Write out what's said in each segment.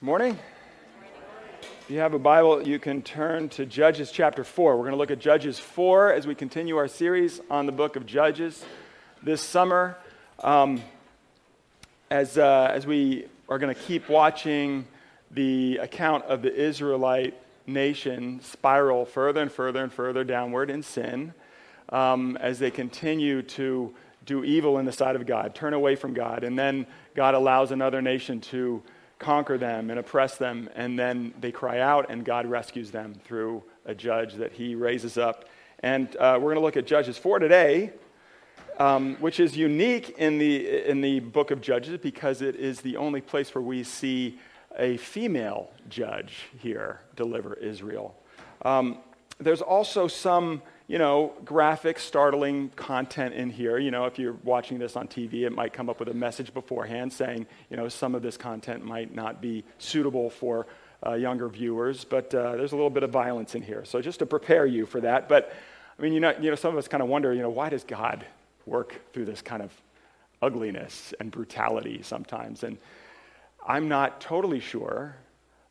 Morning. If you have a Bible, you can turn to Judges chapter 4. We're going to look at Judges 4 as we continue our series on the book of Judges this summer. Um, as, uh, as we are going to keep watching the account of the Israelite nation spiral further and further and further downward in sin um, as they continue to do evil in the sight of God, turn away from God, and then God allows another nation to conquer them and oppress them, and then they cry out, and God rescues them through a judge that he raises up. And uh, we're going to look at Judges 4 today, um, which is unique in the, in the book of Judges because it is the only place where we see a female judge here deliver Israel. Um, there's also some you know, graphic, startling content in here. You know, if you're watching this on TV, it might come up with a message beforehand saying, you know, some of this content might not be suitable for uh, younger viewers, but uh, there's a little bit of violence in here. So just to prepare you for that. But I mean, you know, you know, some of us kind of wonder, you know, why does God work through this kind of ugliness and brutality sometimes? And I'm not totally sure,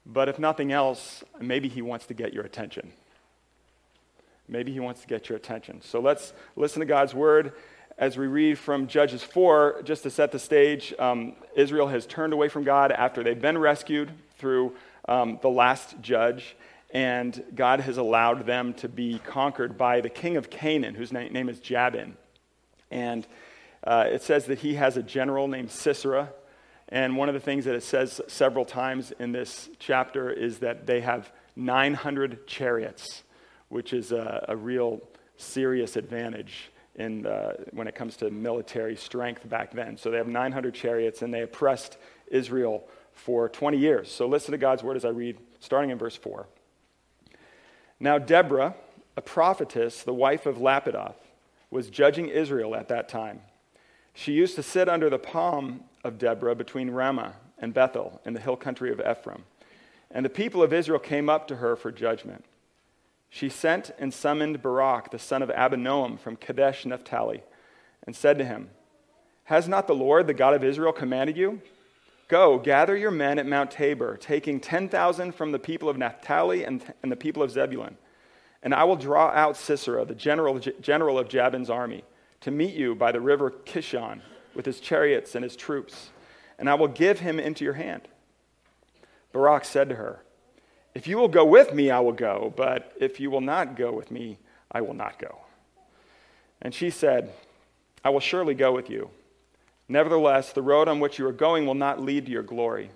but if nothing else, maybe He wants to get your attention. Maybe he wants to get your attention. So let's listen to God's word as we read from Judges 4, just to set the stage. Um, Israel has turned away from God after they've been rescued through um, the last judge, and God has allowed them to be conquered by the king of Canaan, whose name, name is Jabin. And uh, it says that he has a general named Sisera. And one of the things that it says several times in this chapter is that they have 900 chariots which is a, a real serious advantage in, uh, when it comes to military strength back then. So they have 900 chariots, and they oppressed Israel for 20 years. So listen to God's word as I read, starting in verse 4. Now, Deborah, a prophetess, the wife of Lapidoth, was judging Israel at that time. She used to sit under the palm of Deborah between Ramah and Bethel in the hill country of Ephraim. And the people of Israel came up to her for judgment she sent and summoned Barak, the son of Abinoam, from Kadesh Naphtali, and said to him, Has not the Lord, the God of Israel, commanded you? Go, gather your men at Mount Tabor, taking 10,000 from the people of Naphtali and, and the people of Zebulun. And I will draw out Sisera, the general, general of Jabin's army, to meet you by the river Kishon with his chariots and his troops, and I will give him into your hand. Barak said to her, if you will go with me, I will go, but if you will not go with me, I will not go. And she said, I will surely go with you. Nevertheless, the road on which you are going will not lead to your glory,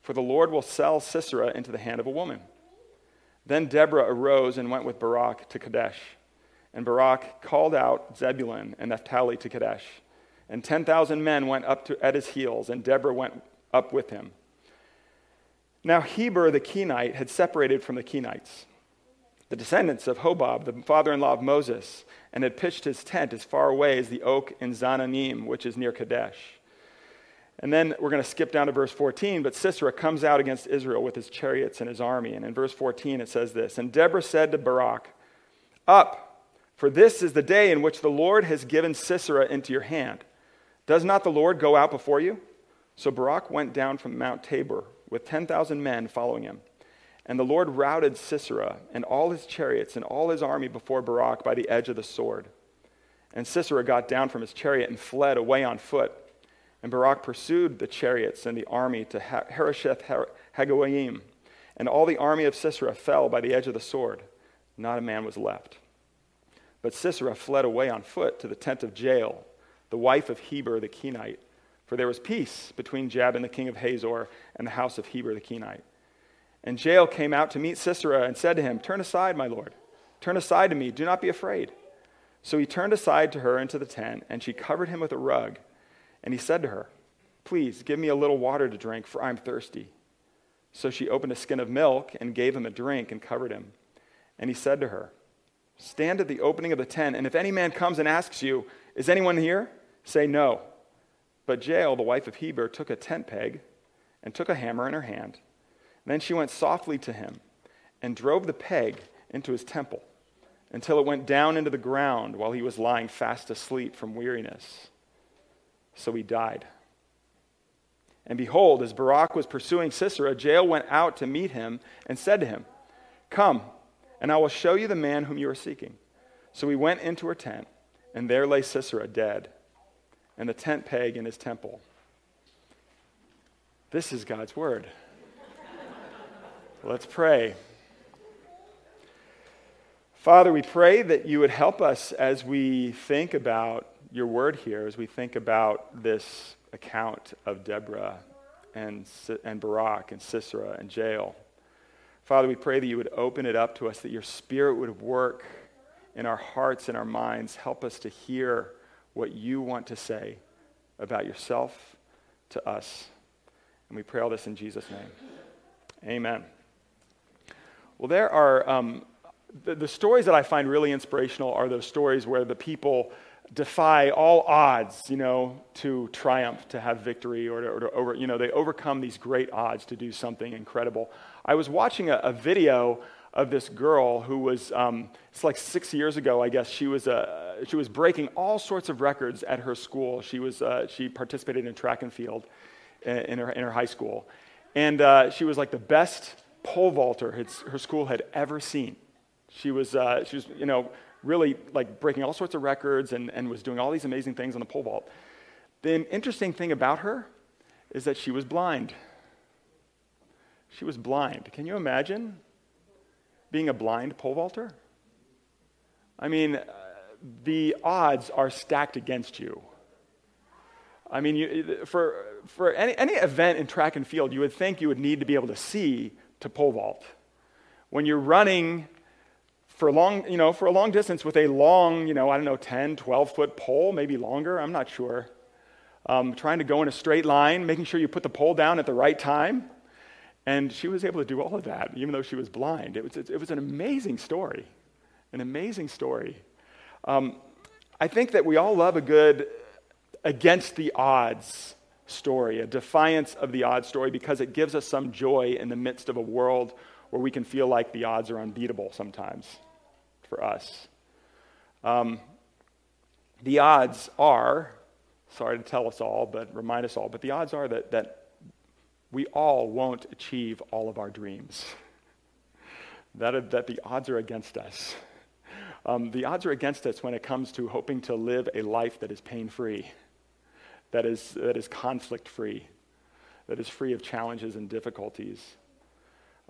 for the Lord will sell Sisera into the hand of a woman. Then Deborah arose and went with Barak to Kadesh. And Barak called out Zebulun and Naphtali to Kadesh. And 10,000 men went up to, at his heels, and Deborah went up with him. Now, Heber the Kenite had separated from the Kenites, the descendants of Hobab, the father in law of Moses, and had pitched his tent as far away as the oak in Zaanannim, which is near Kadesh. And then we're going to skip down to verse 14, but Sisera comes out against Israel with his chariots and his army. And in verse 14 it says this And Deborah said to Barak, Up, for this is the day in which the Lord has given Sisera into your hand. Does not the Lord go out before you? So Barak went down from Mount Tabor with 10,000 men following him. And the Lord routed Sisera and all his chariots and all his army before Barak by the edge of the sword. And Sisera got down from his chariot and fled away on foot. And Barak pursued the chariots and the army to Harosheth Hagoyim. And all the army of Sisera fell by the edge of the sword. Not a man was left. But Sisera fled away on foot to the tent of Jael, the wife of Heber the Kenite for there was peace between Jabin the king of Hazor and the house of Heber the Kenite. And Jael came out to meet Sisera and said to him, Turn aside, my lord. Turn aside to me. Do not be afraid. So he turned aside to her into the tent, and she covered him with a rug. And he said to her, Please give me a little water to drink, for I'm thirsty. So she opened a skin of milk and gave him a drink and covered him. And he said to her, Stand at the opening of the tent, and if any man comes and asks you, Is anyone here? Say no. But Jael, the wife of Heber, took a tent peg and took a hammer in her hand. Then she went softly to him and drove the peg into his temple until it went down into the ground while he was lying fast asleep from weariness. So he died. And behold, as Barak was pursuing Sisera, Jael went out to meet him and said to him, Come, and I will show you the man whom you are seeking. So he went into her tent, and there lay Sisera dead, and the tent peg in his temple. This is God's word. Let's pray. Father, we pray that you would help us as we think about your word here, as we think about this account of Deborah and, and Barak and Sisera and Jael. Father, we pray that you would open it up to us, that your spirit would work in our hearts and our minds. Help us to hear what you want to say about yourself to us. And we pray all this in Jesus' name. Amen. Well, there are um, the, the stories that I find really inspirational are those stories where the people defy all odds, you know, to triumph, to have victory, or to, or to, over, you know, they overcome these great odds to do something incredible. I was watching a, a video of this girl who was, um, it's like six years ago, I guess. She was, uh, she was breaking all sorts of records at her school. She, was, uh, she participated in track and field in, in her, in her high school. And uh, she was like the best pole vaulter her school had ever seen. She was, uh, she was, you know, really like breaking all sorts of records and, and was doing all these amazing things on the pole vault. The interesting thing about her is that she was blind. She was blind. Can you imagine being a blind pole vaulter? I mean, uh, the odds are stacked against you. I mean, you, for, for any, any event in track and field, you would think you would need to be able to see to pole vault. When you're running for a long, you know, for a long distance with a long, you know, I don't know, 10, 12 foot pole, maybe longer, I'm not sure. Um, trying to go in a straight line, making sure you put the pole down at the right time. And she was able to do all of that, even though she was blind. It was, it was an amazing story, an amazing story. Um, I think that we all love a good against the odds story, a defiance of the odds story, because it gives us some joy in the midst of a world where we can feel like the odds are unbeatable sometimes for us. Um, the odds are, sorry to tell us all, but remind us all, but the odds are that, that we all won't achieve all of our dreams. that, that the odds are against us. Um, the odds are against us when it comes to hoping to live a life that is pain free, that is, that is conflict free, that is free of challenges and difficulties.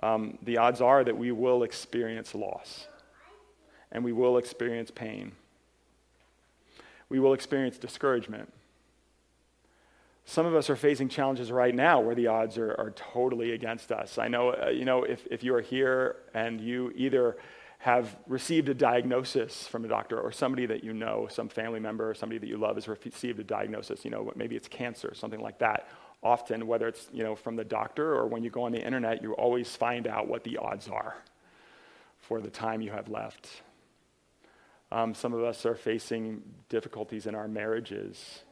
Um, the odds are that we will experience loss and we will experience pain. We will experience discouragement. Some of us are facing challenges right now where the odds are, are totally against us. I know, uh, you know, if, if you are here and you either have received a diagnosis from a doctor or somebody that you know, some family member or somebody that you love has received a diagnosis, you know, maybe it's cancer, something like that. Often, whether it's, you know, from the doctor or when you go on the internet, you always find out what the odds are for the time you have left. Um, some of us are facing difficulties in our marriages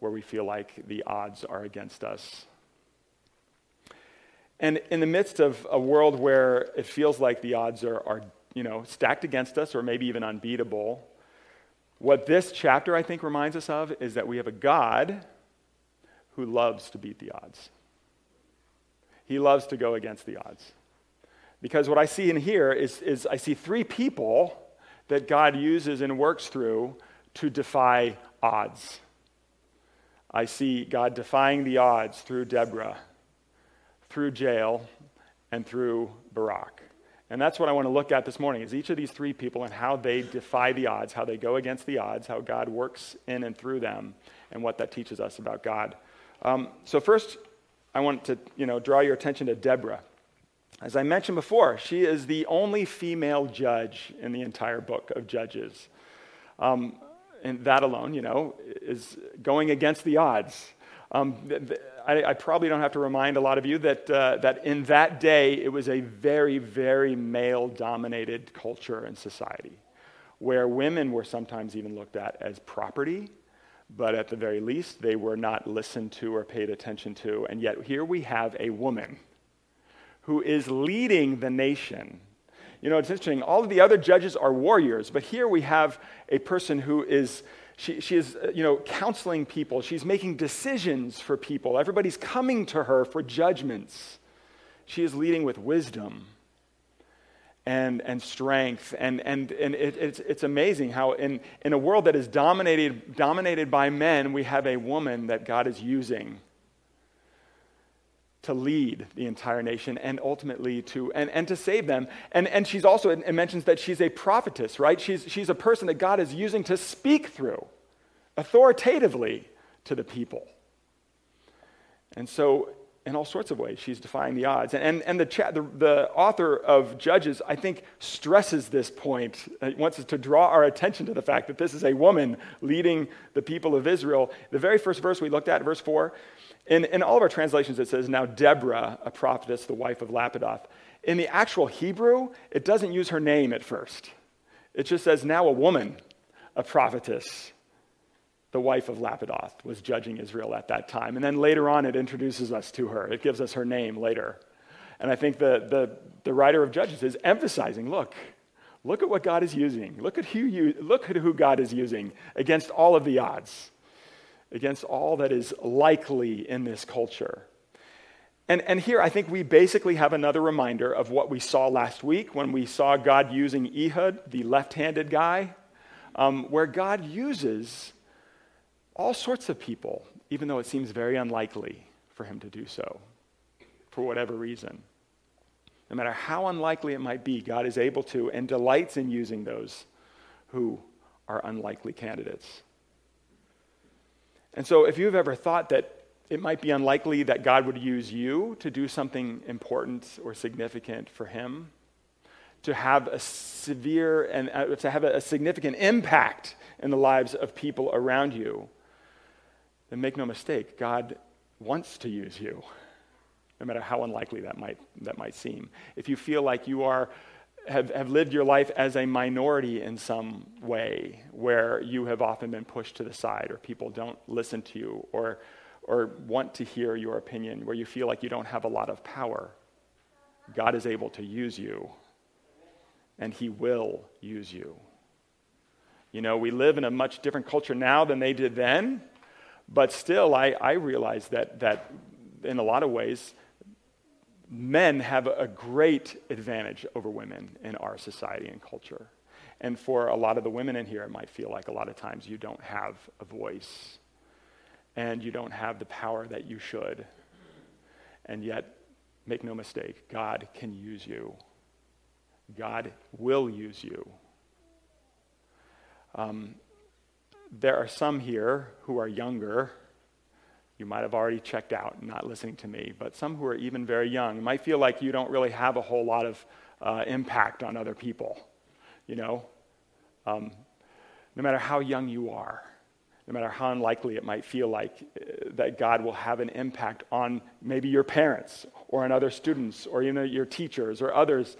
where we feel like the odds are against us. And in the midst of a world where it feels like the odds are, are you know, stacked against us or maybe even unbeatable, what this chapter, I think, reminds us of is that we have a God who loves to beat the odds. He loves to go against the odds. Because what I see in here is, is I see three people that God uses and works through to defy odds. I see God defying the odds through Deborah, through Jael, and through Barak. And that's what I want to look at this morning is each of these three people and how they defy the odds, how they go against the odds, how God works in and through them, and what that teaches us about God. Um, so first, I want to you know, draw your attention to Deborah. As I mentioned before, she is the only female judge in the entire book of Judges. Um, and that alone, you know, is going against the odds. Um, I, I, probably don't have to remind a lot of you that, uh, that in that day, it was a very, very male dominated culture and society where women were sometimes even looked at as property, but at the very least, they were not listened to or paid attention to. And yet, here we have a woman who is leading the nation. You know, it's interesting. All of the other judges are warriors, but here we have a person who is, she, she is, uh, you know, counseling people. She's making decisions for people. Everybody's coming to her for judgments. She is leading with wisdom and, and strength. And, and, and it, it's, it's amazing how, in, in a world that is dominated, dominated by men, we have a woman that God is using to lead the entire nation and ultimately to and, and to save them and, and she's also it mentions that she's a prophetess right she's, she's a person that god is using to speak through authoritatively to the people and so in all sorts of ways. She's defying the odds. And, and, the, cha- the, the, author of Judges, I think, stresses this point. Uh, he wants us to draw our attention to the fact that this is a woman leading the people of Israel. The very first verse we looked at, verse 4, in, in all of our translations it says, Now Deborah, a prophetess, the wife of Lapidoth. In the actual Hebrew, it doesn't use her name at first. It just says, Now a woman, a prophetess the wife of Lapidoth, was judging Israel at that time. And then later on, it introduces us to her, it gives us her name later. And I think the, the, the writer of Judges is emphasizing look, look at what God is using. Look at, who you, look at who God is using against all of the odds, against all that is likely in this culture. And, and here, I think we basically have another reminder of what we saw last week when we saw God using Ehud, the left handed guy, um, where God uses all sorts of people, even though it seems very unlikely for him to do so, for whatever reason. No matter how unlikely it might be, God is able to and delights in using those who are unlikely candidates. And so, if you've ever thought that it might be unlikely that God would use you to do something important or significant for Him, to have a severe and uh, to have a significant impact in the lives of people around you, then make no mistake, God wants to use you, no matter how unlikely that might, that might seem. If you feel like you are, have, have lived your life as a minority in some way, where you have often been pushed to the side, or people don't listen to you, or, or want to hear your opinion, where you feel like you don't have a lot of power, God is able to use you, and He will use you. You know, we live in a much different culture now than they did then. But still, I, I realize that, that in a lot of ways, men have a great advantage over women in our society and culture. And for a lot of the women in here, it might feel like a lot of times you don't have a voice and you don't have the power that you should. And yet, make no mistake, God can use you. God will use you. Um, there are some here who are younger. You might have already checked out, not listening to me, but some who are even very young might feel like you don't really have a whole lot of uh, impact on other people. You know, um, no matter how young you are, no matter how unlikely it might feel like uh, that God will have an impact on maybe your parents or on other students or know, your teachers or others,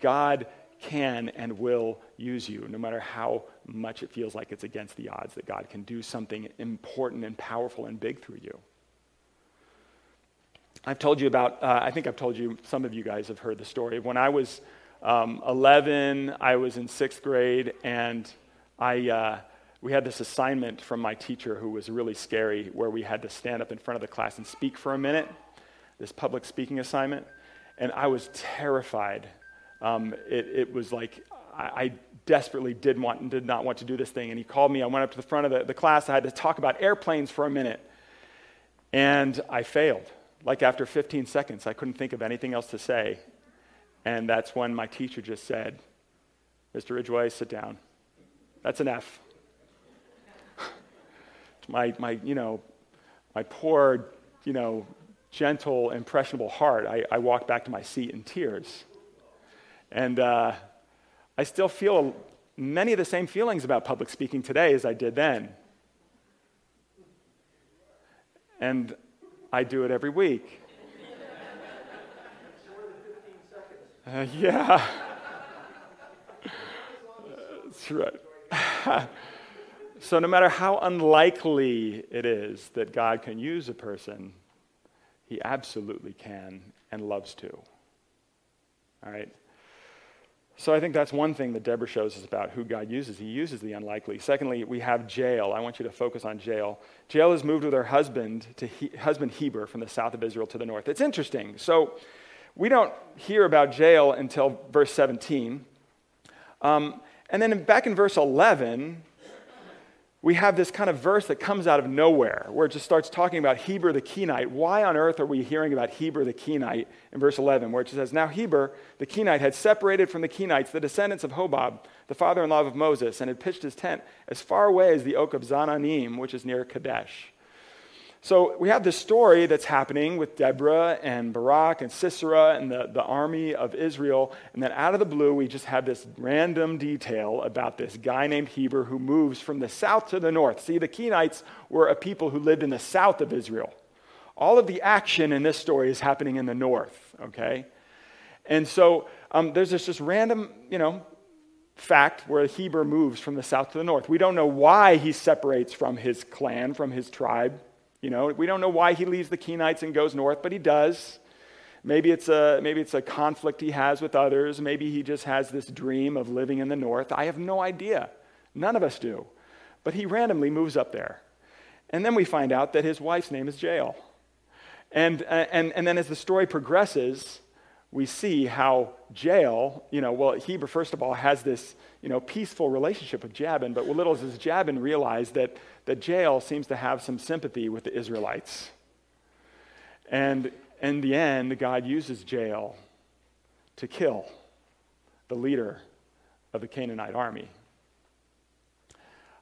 God can and will use you, no matter how much it feels like it's against the odds that God can do something important and powerful and big through you. I've told you about, uh, I think I've told you, some of you guys have heard the story. When I was um, 11, I was in sixth grade, and I, uh, we had this assignment from my teacher who was really scary, where we had to stand up in front of the class and speak for a minute, this public speaking assignment. And I was terrified. Um, it, it was like I, I desperately did, want, and did not want to do this thing. And he called me. I went up to the front of the, the class. I had to talk about airplanes for a minute. And I failed. Like after 15 seconds, I couldn't think of anything else to say. And that's when my teacher just said, Mr. Ridgway, sit down. That's an F. my, my, you know, my poor, you know, gentle, impressionable heart, I, I walked back to my seat in tears. And uh, I still feel many of the same feelings about public speaking today as I did then. And I do it every week. Uh, yeah. That's right. so, no matter how unlikely it is that God can use a person, He absolutely can and loves to. All right? So I think that's one thing that Deborah shows us about who God uses. He uses the unlikely. Secondly, we have Jael. I want you to focus on Jael. Jael has moved with her husband to he, husband Heber from the south of Israel to the north. It's interesting. So we don't hear about Jael until verse 17. Um, and then back in verse 11, we have this kind of verse that comes out of nowhere where it just starts talking about Heber the Kenite. Why on earth are we hearing about Heber the Kenite in verse 11, where it says, Now Heber the Kenite had separated from the Kenites, the descendants of Hobab, the father in law of Moses, and had pitched his tent as far away as the oak of Zaanannim, which is near Kadesh. So we have this story that's happening with Deborah and Barak and Sisera and the, the army of Israel. And then out of the blue, we just have this random detail about this guy named Heber who moves from the south to the north. See, the Kenites were a people who lived in the south of Israel. All of the action in this story is happening in the north, okay? And so um, there's this just random, you know, fact where Heber moves from the south to the north. We don't know why he separates from his clan, from his tribe. You know, we don't know why he leaves the Kenites and goes north, but he does. Maybe it's, a, maybe it's a conflict he has with others. Maybe he just has this dream of living in the north. I have no idea. None of us do. But he randomly moves up there. And then we find out that his wife's name is Jael. And, uh, and, and then as the story progresses, we see how Jael, you know, well, Heber, first of all, has this, you know, peaceful relationship with Jabin, but little does Jabin realize that, that Jael seems to have some sympathy with the Israelites. And in the end, God uses Jael to kill the leader of the Canaanite army.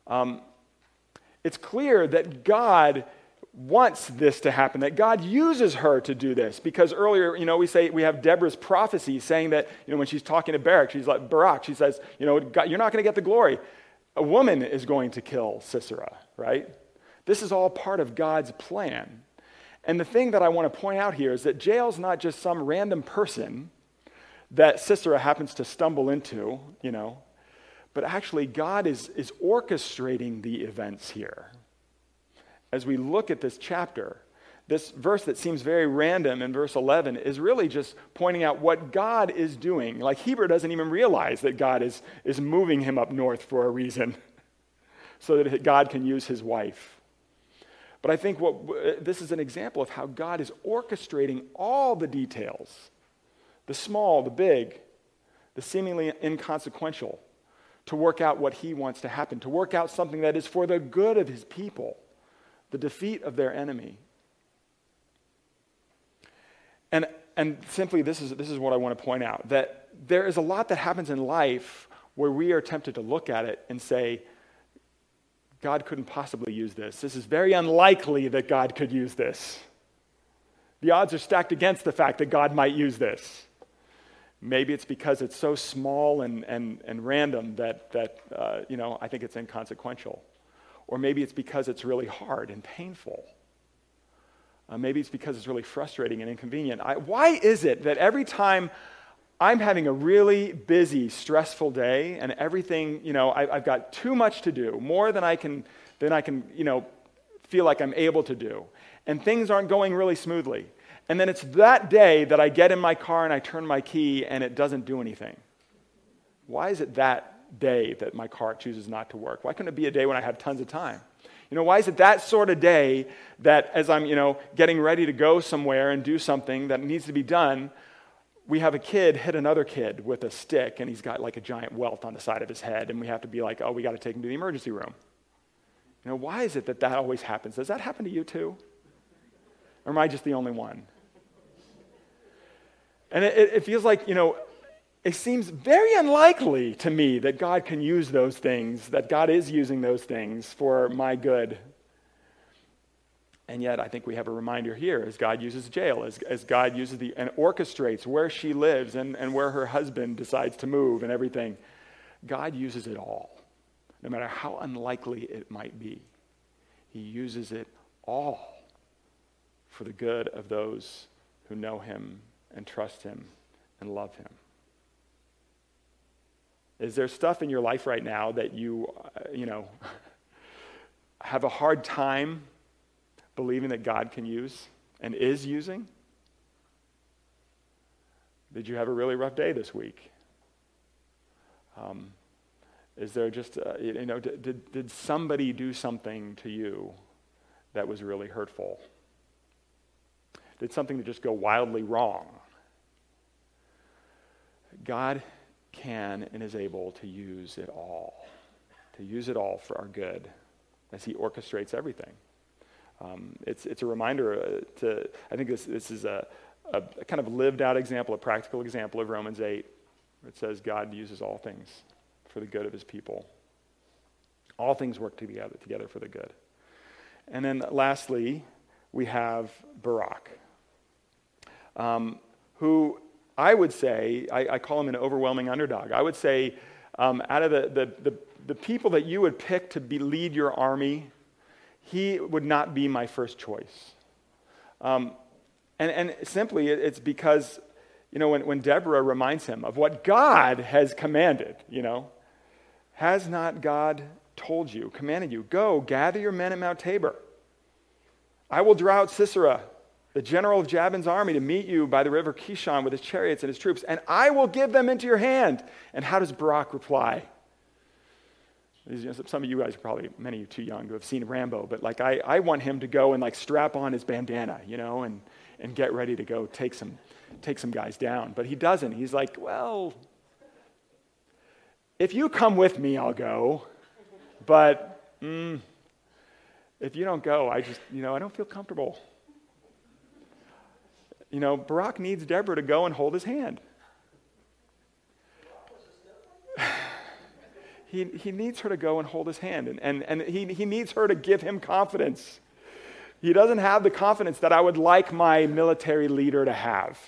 Um, it's clear that God wants this to happen, that God uses her to do this. Because earlier, you know, we say we have Deborah's prophecy saying that, you know, when she's talking to Barak, she's like, Barak, she says, you know, God, you're not going to get the glory. A woman is going to kill Sisera, right? This is all part of God's plan. And the thing that I want to point out here is that Jael's not just some random person that Sisera happens to stumble into, you know, but actually God is, is orchestrating the events here as we look at this chapter, this verse that seems very random in verse 11 is really just pointing out what God is doing. Like Heber doesn't even realize that God is, is moving him up north for a reason, so that God can use his wife. But I think what, uh, this is an example of how God is orchestrating all the details the small, the big, the seemingly inconsequential to work out what he wants to happen, to work out something that is for the good of his people the defeat of their enemy. And, and simply, this is, this is what I want to point out that there is a lot that happens in life where we are tempted to look at it and say, God couldn't possibly use this. This is very unlikely that God could use this. The odds are stacked against the fact that God might use this. Maybe it's because it's so small and, and, and random that, that uh, you know, I think it's inconsequential. Or maybe it's because it's really hard and painful. Uh, maybe it's because it's really frustrating and inconvenient. I, why is it that every time I'm having a really busy, stressful day and everything, you know, I, have got too much to do, more than I can, than I can, you know, feel like I'm able to do, and things aren't going really smoothly. And then it's that day that I get in my car and I turn my key and it doesn't do anything. Why is it that day that my car chooses not to work? Why couldn't it be a day when I have tons of time? You know, why is it that sort of day that as I'm, you know, getting ready to go somewhere and do something that needs to be done, we have a kid hit another kid with a stick and he's got like a giant welt on the side of his head and we have to be like, oh, we got to take him to the emergency room. You know, why is it that that always happens? Does that happen to you too? Or am I just the only one? And it, it feels like, you know, it seems very unlikely to me that God can use those things, that God is using those things for my good. And yet, I think we have a reminder here as God uses Jael, as, as God uses the, and orchestrates where she lives and, and where her husband decides to move and everything. God uses it all, no matter how unlikely it might be. He uses it all for the good of those who know Him and trust Him and love Him. Is there stuff in your life right now that you, uh, you know, have a hard time believing that God can use and is using? Did you have a really rough day this week? Um, is there just, uh, you know, did, did somebody do something to you that was really hurtful? Did something just go wildly wrong? God can and is able to use it all, to use it all for our good as He orchestrates everything. Um, it's, it's a reminder uh, to, I think this, this is a, a, kind of lived out example, a practical example of Romans 8, where it says God uses all things for the good of his people. All things work together, together for the good. And then lastly, we have Barak, um, who I would say, I, I, call him an overwhelming underdog. I would say, um, out of the, the, the, the, people that you would pick to be, lead your army, he would not be my first choice. Um, and, and simply, it's because, you know, when, when Deborah reminds him of what God has commanded, you know, has not God told you, commanded you, go, gather your men at Mount Tabor? I will draw out Sisera, the general of Jabin's army, to meet you by the river Kishon with his chariots and his troops, and I will give them into your hand. And how does Barak reply? Some of you guys are probably, many of you too young to have seen Rambo, but like I, I want him to go and like strap on his bandana, you know, and, and get ready to go take some, take some guys down. But he doesn't. He's like, well, if you come with me, I'll go. But mm, if you don't go, I just, you know, I don't feel comfortable. You know, Barak needs Deborah to go and hold his hand. he, he needs her to go and hold his hand, and, and, and he, he needs her to give him confidence. He doesn't have the confidence that I would like my military leader to have.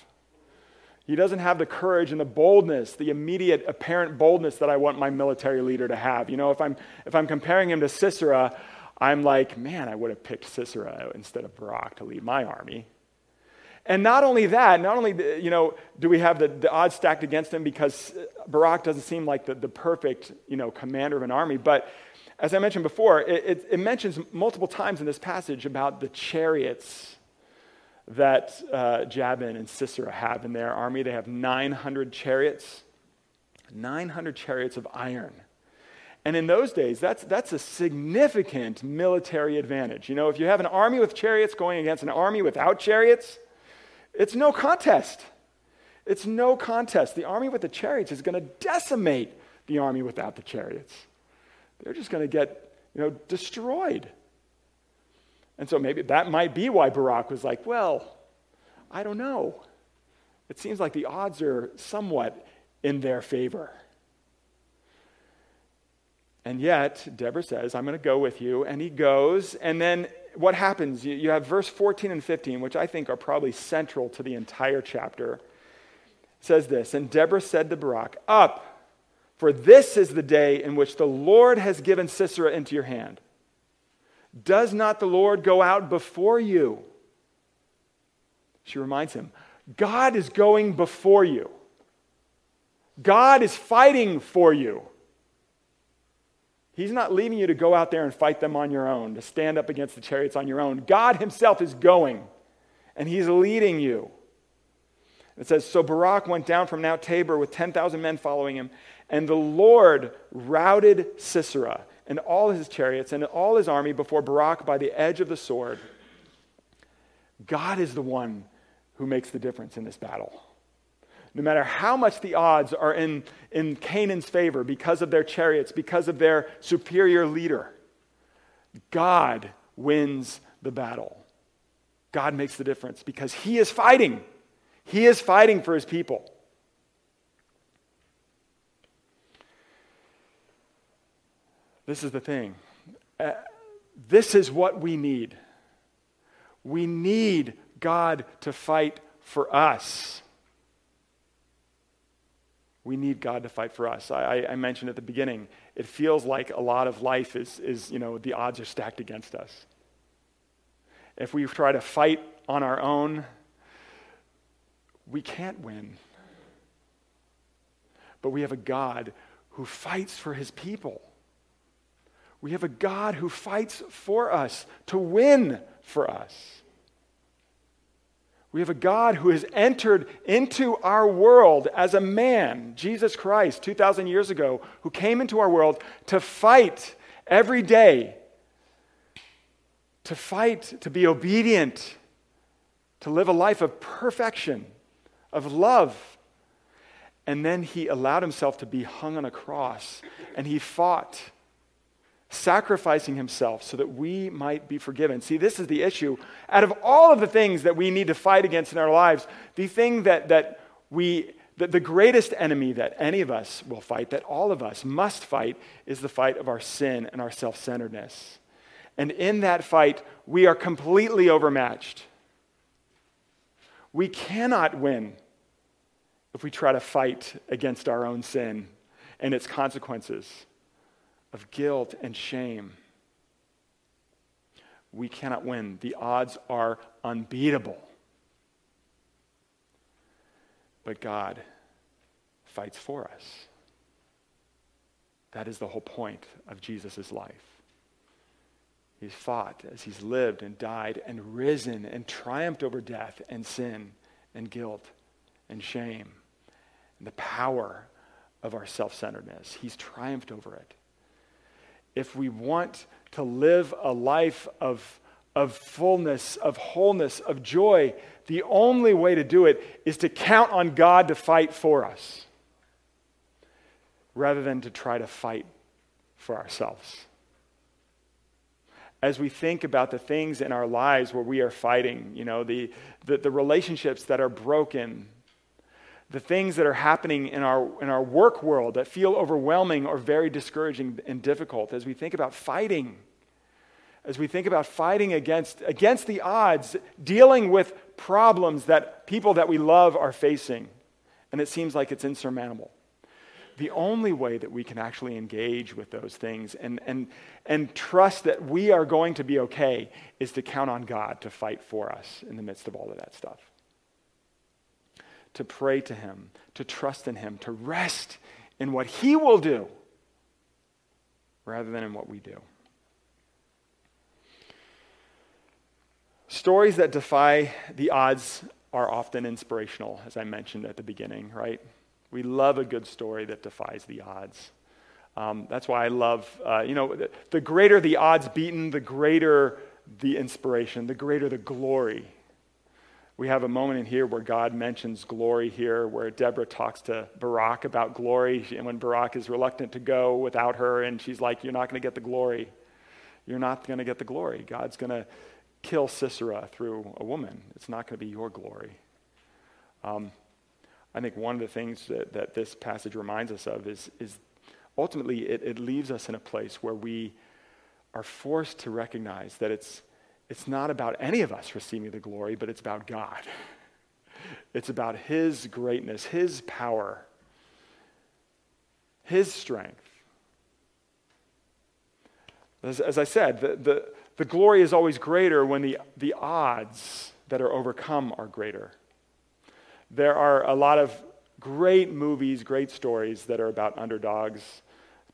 He doesn't have the courage and the boldness, the immediate apparent boldness that I want my military leader to have. You know, if I'm, if I'm comparing him to Sisera, I'm like, man, I would have picked Sisera instead of Barak to lead my army. And not only that, not only, you know, do we have the, the odds stacked against him because Barak doesn't seem like the, the perfect, you know, commander of an army, but as I mentioned before, it, it, it mentions multiple times in this passage about the chariots that uh, Jabin and Sisera have in their army. They have 900 chariots, 900 chariots of iron. And in those days, that's, that's a significant military advantage. You know, if you have an army with chariots going against an army without chariots, it's no contest. It's no contest. The army with the chariots is going to decimate the army without the chariots. They're just going to get, you know, destroyed. And so maybe that might be why Barak was like, well, I don't know. It seems like the odds are somewhat in their favor. And yet, Deborah says, I'm going to go with you. And he goes. And then what happens? You, you have verse 14 and 15, which I think are probably central to the entire chapter. It says this And Deborah said to Barak, Up, for this is the day in which the Lord has given Sisera into your hand. Does not the Lord go out before you? She reminds him, God is going before you. God is fighting for you. He's not leaving you to go out there and fight them on your own, to stand up against the chariots on your own. God Himself is going, and He's leading you. It says, So Barak went down from Mount Tabor with 10,000 men following him, and the Lord routed Sisera and all his chariots and all his army before Barak by the edge of the sword. God is the one who makes the difference in this battle. No matter how much the odds are in, in Canaan's favor because of their chariots, because of their superior leader, God wins the battle. God makes the difference because he is fighting. He is fighting for his people. This is the thing. Uh, this is what we need. We need God to fight for us. We need God to fight for us. I, I, mentioned at the beginning, it feels like a lot of life is, is, you know, the odds are stacked against us. If we try to fight on our own, we can't win. But we have a God who fights for his people. We have a God who fights for us to win for us. We have a God who has entered into our world as a man, Jesus Christ, 2,000 years ago, who came into our world to fight every day, to fight, to be obedient, to live a life of perfection, of love. And then he allowed himself to be hung on a cross, and he fought sacrificing himself so that we might be forgiven. See, this is the issue. Out of all of the things that we need to fight against in our lives, the thing that, that we, that the greatest enemy that any of us will fight, that all of us must fight, is the fight of our sin and our self centeredness. And in that fight, we are completely overmatched. We cannot win if we try to fight against our own sin and its consequences of guilt and shame. We cannot win. The odds are unbeatable. But God fights for us. That is the whole point of Jesus' life. He's fought as he's lived and died and risen and triumphed over death and sin and guilt and shame and the power of our self centeredness. He's triumphed over it if we want to live a life of, of fullness, of wholeness, of joy, the only way to do it is to count on God to fight for us rather than to try to fight for ourselves. As we think about the things in our lives where we are fighting, you know, the, the, the relationships that are broken, the things that are happening in our, in our work world that feel overwhelming or very discouraging and difficult, as we think about fighting, as we think about fighting against, against the odds, dealing with problems that people that we love are facing, and it seems like it's insurmountable. The only way that we can actually engage with those things and, and, and trust that we are going to be okay is to count on God to fight for us in the midst of all of that stuff to pray to Him, to trust in Him, to rest in what He will do rather than in what we do. Stories that defy the odds are often inspirational, as I mentioned at the beginning, right? We love a good story that defies the odds. Um, that's why I love, uh, you know, the, the greater the odds beaten, the greater the inspiration, the greater the glory we have a moment in here where God mentions glory here, where Deborah talks to Barak about glory, and when Barak is reluctant to go without her, and she's like, You're not going to get the glory. You're not going to get the glory. God's going to kill Sisera through a woman. It's not going to be your glory. Um, I think one of the things that, that this passage reminds us of is, is ultimately it, it leaves us in a place where we are forced to recognize that it's it's not about any of us receiving the glory, but it's about God. It's about His greatness, His power, His strength. As, as I said, the, the, the glory is always greater when the, the odds that are overcome are greater. There are a lot of great movies, great stories that are about underdogs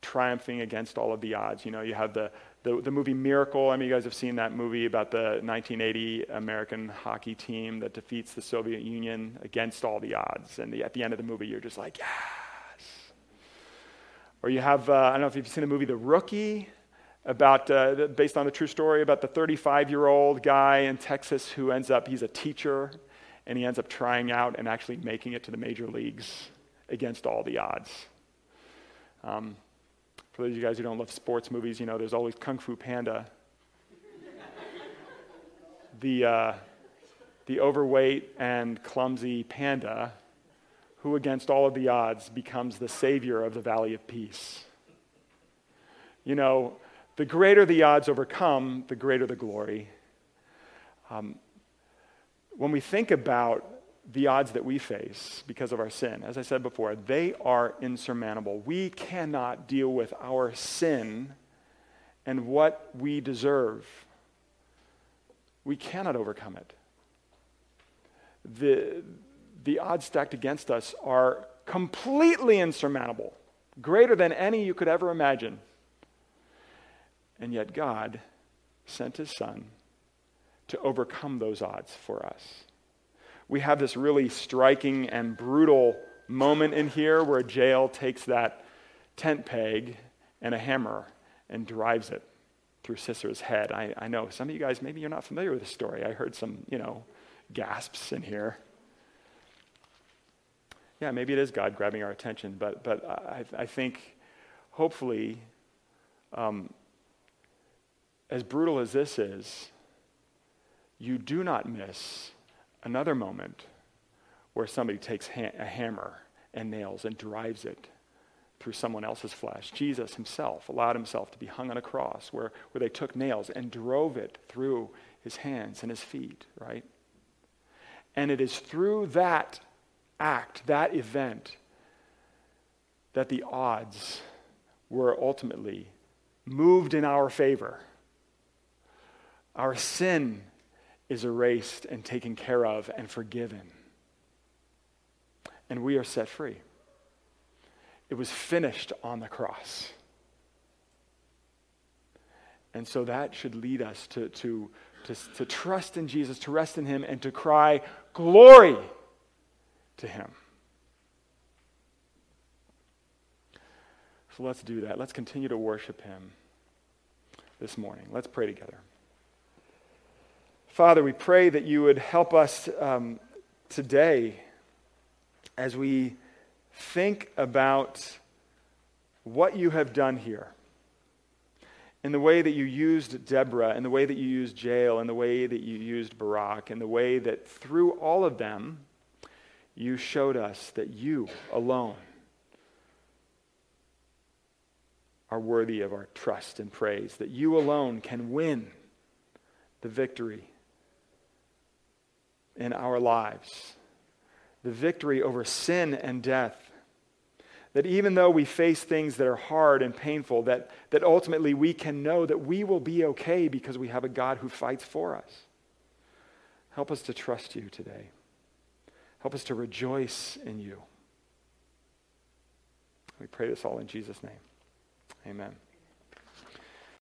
triumphing against all of the odds. You know, you have the, the, the movie Miracle, I mean, you guys have seen that movie about the 1980 American hockey team that defeats the Soviet Union against all the odds. And the, at the end of the movie, you're just like, yes. Or you have, uh, I don't know if you've seen the movie The Rookie, about, uh, based on a true story about the 35 year old guy in Texas who ends up, he's a teacher, and he ends up trying out and actually making it to the major leagues against all the odds. Um, for those of you guys who don't love sports movies, you know, there's always Kung Fu Panda. the, uh, the overweight and clumsy panda, who against all of the odds becomes the savior of the Valley of Peace. You know, the greater the odds overcome, the greater the glory. Um, when we think about the odds that we face because of our sin, as I said before, they are insurmountable. We cannot deal with our sin and what we deserve. We cannot overcome it. The, the odds stacked against us are completely insurmountable, greater than any you could ever imagine. And yet, God sent his son to overcome those odds for us we have this really striking and brutal moment in here where Jael takes that tent peg and a hammer and drives it through Sisera's head. I, I know some of you guys, maybe you're not familiar with the story. I heard some, you know, gasps in here. Yeah, maybe it is God grabbing our attention, but, but I, I think hopefully, um, as brutal as this is, you do not miss another moment where somebody takes ha- a hammer and nails and drives it through someone else's flesh. Jesus himself allowed himself to be hung on a cross where, where they took nails and drove it through his hands and his feet, right? And it is through that act, that event, that the odds were ultimately moved in our favor. Our sin is erased and taken care of and forgiven. And we are set free. It was finished on the cross. And so that should lead us to, to, to, to trust in Jesus, to rest in Him, and to cry, Glory to Him. So let's do that. Let's continue to worship Him this morning. Let's pray together. Father, we pray that you would help us um, today as we think about what you have done here. In the way that you used Deborah, in the way that you used Jael, in the way that you used Barak, in the way that through all of them, you showed us that you alone are worthy of our trust and praise, that you alone can win the victory in our lives, the victory over sin and death. That even though we face things that are hard and painful, that, that ultimately we can know that we will be okay because we have a God who fights for us. Help us to trust you today. Help us to rejoice in you. We pray this all in Jesus' name. Amen.